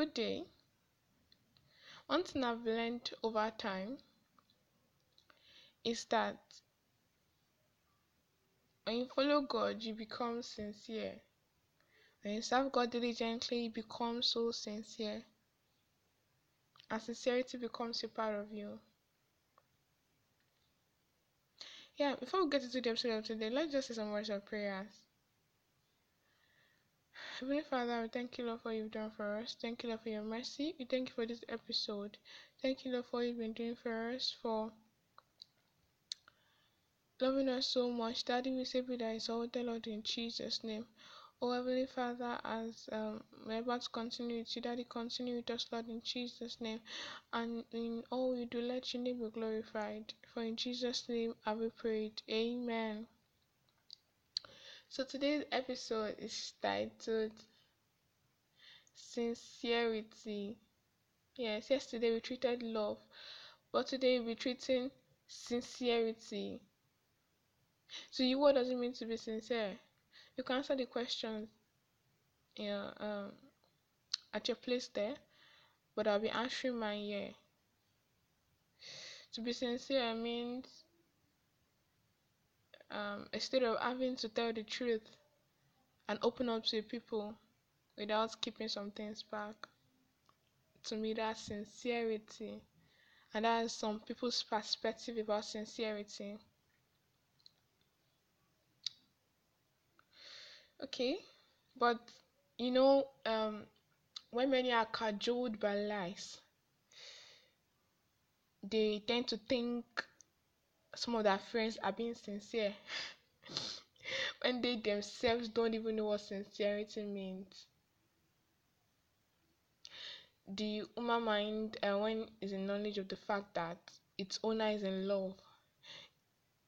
Good day. One thing I've learned over time is that when you follow God, you become sincere. When you serve God diligently, you become so sincere. And sincerity becomes a part of you. Yeah, before we get into the episode of today, let's just say some words of prayers. Heavenly Father, we thank you, Lord, for what you've done for us. Thank you, Lord, for your mercy. We thank you for this episode. Thank you, Lord, for what you've been doing for us, for loving us so much. Daddy, we say be that exalted, Lord, in Jesus' name. Oh, Heavenly Father, as um, we're about to continue with you, Daddy, continue with us, Lord, in Jesus' name. And in all we do, let your name be glorified. For in Jesus' name I will pray. Amen. So today's episode is titled Sincerity. Yes, yesterday we treated love, but today we're treating sincerity. So you what does it mean to be sincere? You can answer the questions know, um, at your place there, but I'll be answering mine here. To be sincere means um, instead of having to tell the truth and open up to people without keeping some things back. To me, that's sincerity, and that's some people's perspective about sincerity. Okay, but you know, um, when many are cajoled by lies, they tend to think some of their friends are being sincere when they themselves don't even know what sincerity means. The human mind, uh, when is in knowledge of the fact that its owner is in love,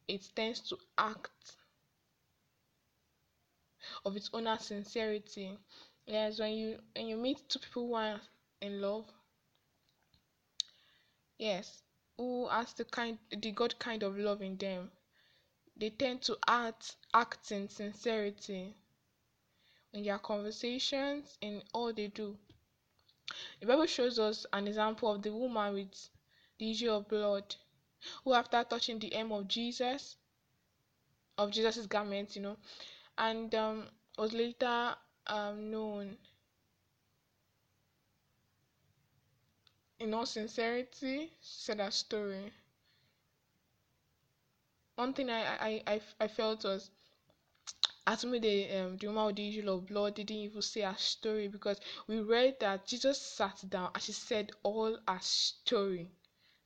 it tends to act of its owner sincerity. Yes, when you when you meet two people who are in love, yes, who has the kind the God kind of love in them, they tend to act act in sincerity in their conversations, in all they do. The Bible shows us an example of the woman with the issue of blood, who after touching the hem of Jesus, of Jesus's garment, you know, and um, was later um, known in all sincerity said that story one thing I, I, I, I felt was as um the woman with the issue of blood didn't even say her story because we read that Jesus sat down and she said all her story.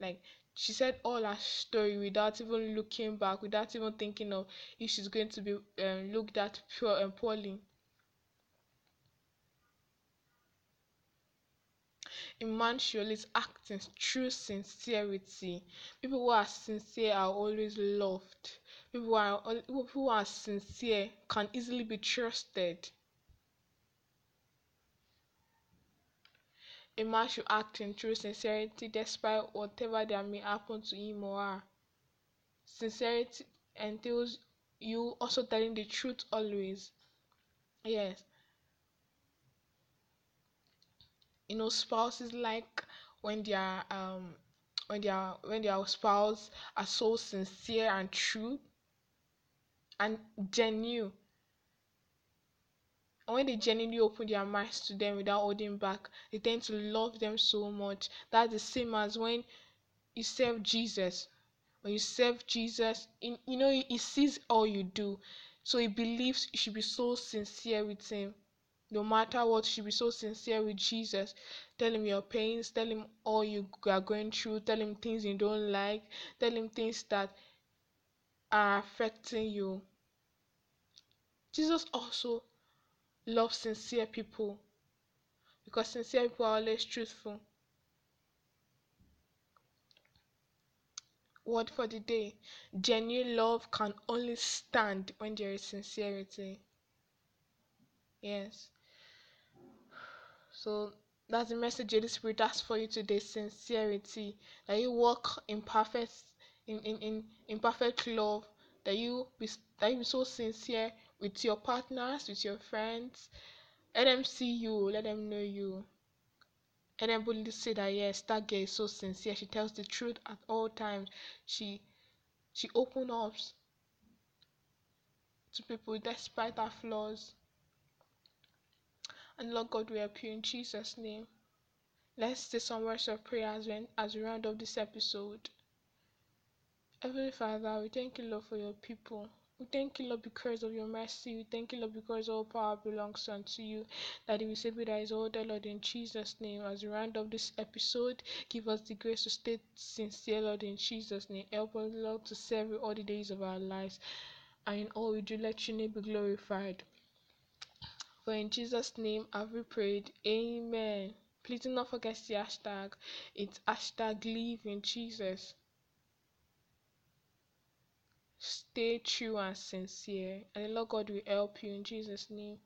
Like she said all her story without even looking back, without even thinking of if she's going to be um, looked at pure and poorly. A man should always act in true sincerity. People who are sincere are always loved. People who are people who are sincere can easily be trusted. A man should act in true sincerity despite whatever that may happen to him or her. Sincerity entails you also telling the truth always. Yes, you know spouses like when their um when their when their spouse are so sincere and true and genuine. And when they genuinely open their minds to them without holding back they tend to love them so much. That's the same as when you serve jesus. When you serve jesus in, you know he sees all you do. So he believes you should be so sincere with him no matter what, you should be so sincere with Jesus. Tell him your pains, tell him all you are going through, tell him things you don't like, tell him things that are affecting you. Jesus also loves sincere people because sincere people are always truthful. Word for the day genuine love can only stand when there is sincerity. Yes. So that's the message the Spirit has for you today sincerity. That you walk in perfect in, in, in, in perfect love. That you be that you be so sincere with your partners, with your friends. Let them see you, let them know you. and everybody say that yes that girl is so sincere she tells the truth at all times she she opens up to people despite her flaws and lord god we help you in jesus name let's say some words of prayer as we, as we round up this episode heavenly father we thank you lord for your people we thank you, Lord, because of your mercy. We thank you, Lord, because all power belongs unto you. That we say that is all the Lord, in Jesus' name. As we round up this episode, give us the grace to stay sincere, Lord, in Jesus' name. Help us, Lord, to serve you all the days of our lives. And in all we do, let your name be glorified. For in Jesus' name have we prayed. Amen. Please do not forget the hashtag. It's hashtag live in Jesus. Stay true and sincere, and the Lord God will help you in Jesus' name.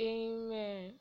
Amen.